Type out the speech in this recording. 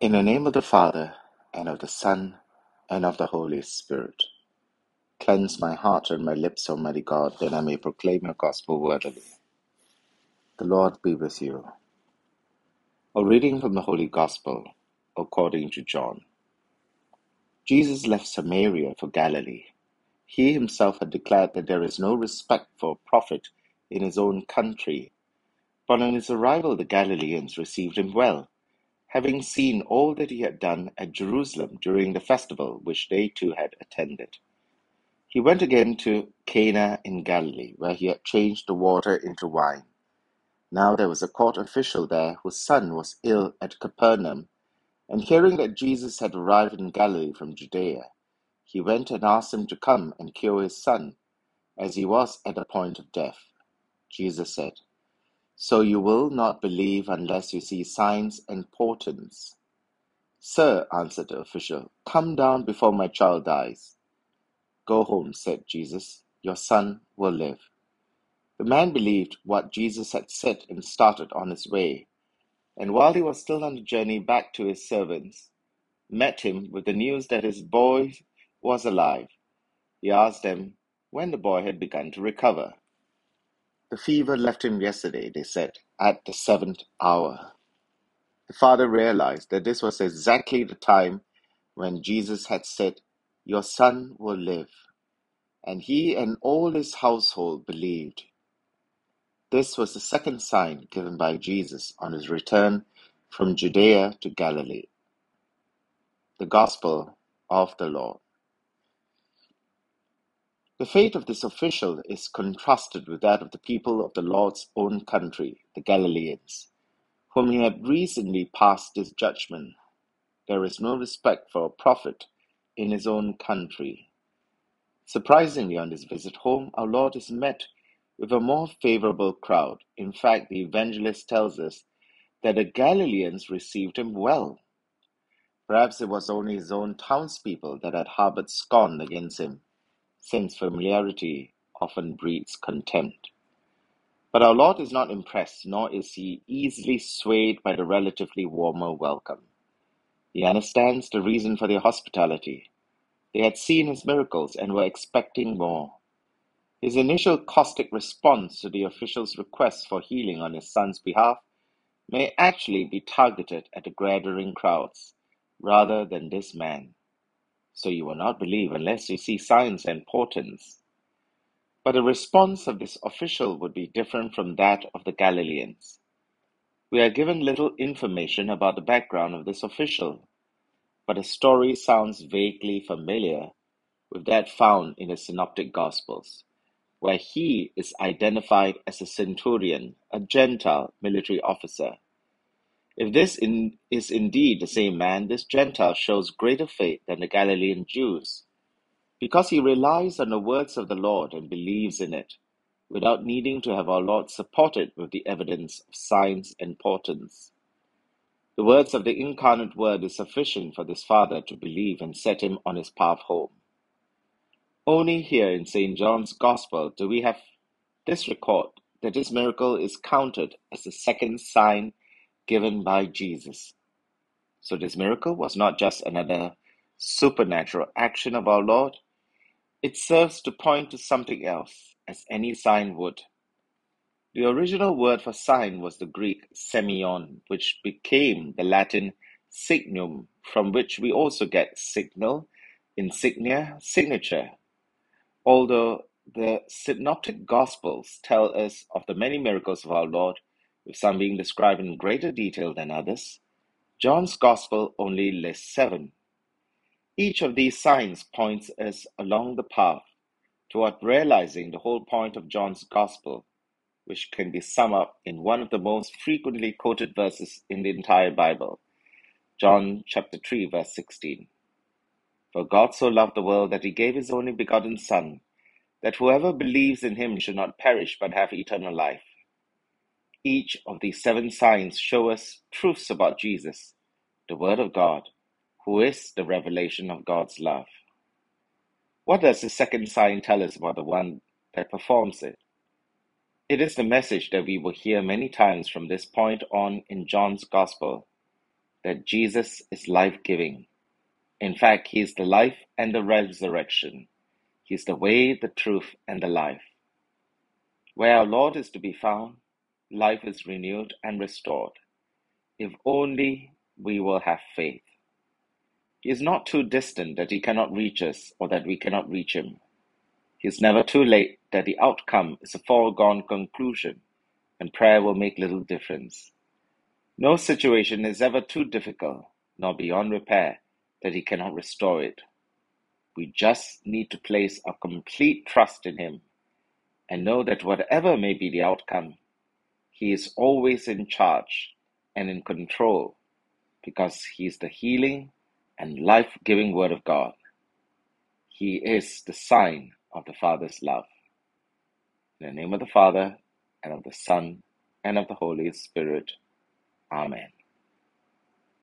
In the name of the Father, and of the Son, and of the Holy Spirit. Cleanse my heart and my lips, Almighty God, that I may proclaim your gospel worthily. The Lord be with you. A reading from the Holy Gospel according to John. Jesus left Samaria for Galilee. He himself had declared that there is no respect for a prophet in his own country. But on his arrival, the Galileans received him well having seen all that he had done at Jerusalem during the festival which they too had attended. He went again to Cana in Galilee, where he had changed the water into wine. Now there was a court official there whose son was ill at Capernaum, and hearing that Jesus had arrived in Galilee from Judea, he went and asked him to come and cure his son, as he was at the point of death. Jesus said, so you will not believe unless you see signs and portents. Sir, answered the official, come down before my child dies. Go home, said Jesus. Your son will live. The man believed what Jesus had said and started on his way. And while he was still on the journey back to his servants, met him with the news that his boy was alive. He asked them when the boy had begun to recover. The fever left him yesterday, they said, at the seventh hour. The father realized that this was exactly the time when Jesus had said, Your son will live. And he and all his household believed. This was the second sign given by Jesus on his return from Judea to Galilee. The Gospel of the Lord. The fate of this official is contrasted with that of the people of the Lord's own country, the Galileans, whom he had recently passed his judgment. There is no respect for a prophet in his own country. Surprisingly, on this visit home, our Lord is met with a more favorable crowd. In fact, the evangelist tells us that the Galileans received him well. Perhaps it was only his own townspeople that had harbored scorn against him since familiarity often breeds contempt. But our Lord is not impressed, nor is he easily swayed by the relatively warmer welcome. He understands the reason for their hospitality. They had seen his miracles and were expecting more. His initial caustic response to the official's request for healing on his son's behalf may actually be targeted at the gathering crowds rather than this man so you will not believe unless you see signs and portents. But the response of this official would be different from that of the Galileans. We are given little information about the background of this official, but the story sounds vaguely familiar with that found in the Synoptic Gospels, where he is identified as a centurion, a Gentile military officer if this in, is indeed the same man, this Gentile shows greater faith than the Galilean Jews, because he relies on the words of the Lord and believes in it, without needing to have our Lord supported with the evidence of signs and portents. The words of the incarnate Word is sufficient for this father to believe and set him on his path home. Only here in St. John's Gospel do we have this record that this miracle is counted as the second sign given by Jesus. So this miracle was not just another supernatural action of our Lord, it serves to point to something else, as any sign would. The original word for sign was the Greek semeion, which became the Latin signum, from which we also get signal, insignia, signature. Although the synoptic gospels tell us of the many miracles of our Lord, with some being described in greater detail than others, John's Gospel only lists seven. Each of these signs points us along the path toward realizing the whole point of John's Gospel, which can be summed up in one of the most frequently quoted verses in the entire Bible, John chapter 3 verse 16. For God so loved the world that he gave his only begotten Son, that whoever believes in him should not perish but have eternal life. Each of these seven signs show us truths about Jesus, the Word of God, who is the revelation of God's love. What does the second sign tell us about the one that performs it? It is the message that we will hear many times from this point on in John's Gospel that Jesus is life giving. In fact, He is the life and the resurrection. He is the way, the truth, and the life. Where our Lord is to be found, life is renewed and restored. If only we will have faith. He is not too distant that He cannot reach us or that we cannot reach Him. He is never too late that the outcome is a foregone conclusion and prayer will make little difference. No situation is ever too difficult nor beyond repair that He cannot restore it. We just need to place our complete trust in Him and know that whatever may be the outcome, He is always in charge and in control because He is the healing and life giving Word of God. He is the sign of the Father's love. In the name of the Father, and of the Son, and of the Holy Spirit. Amen.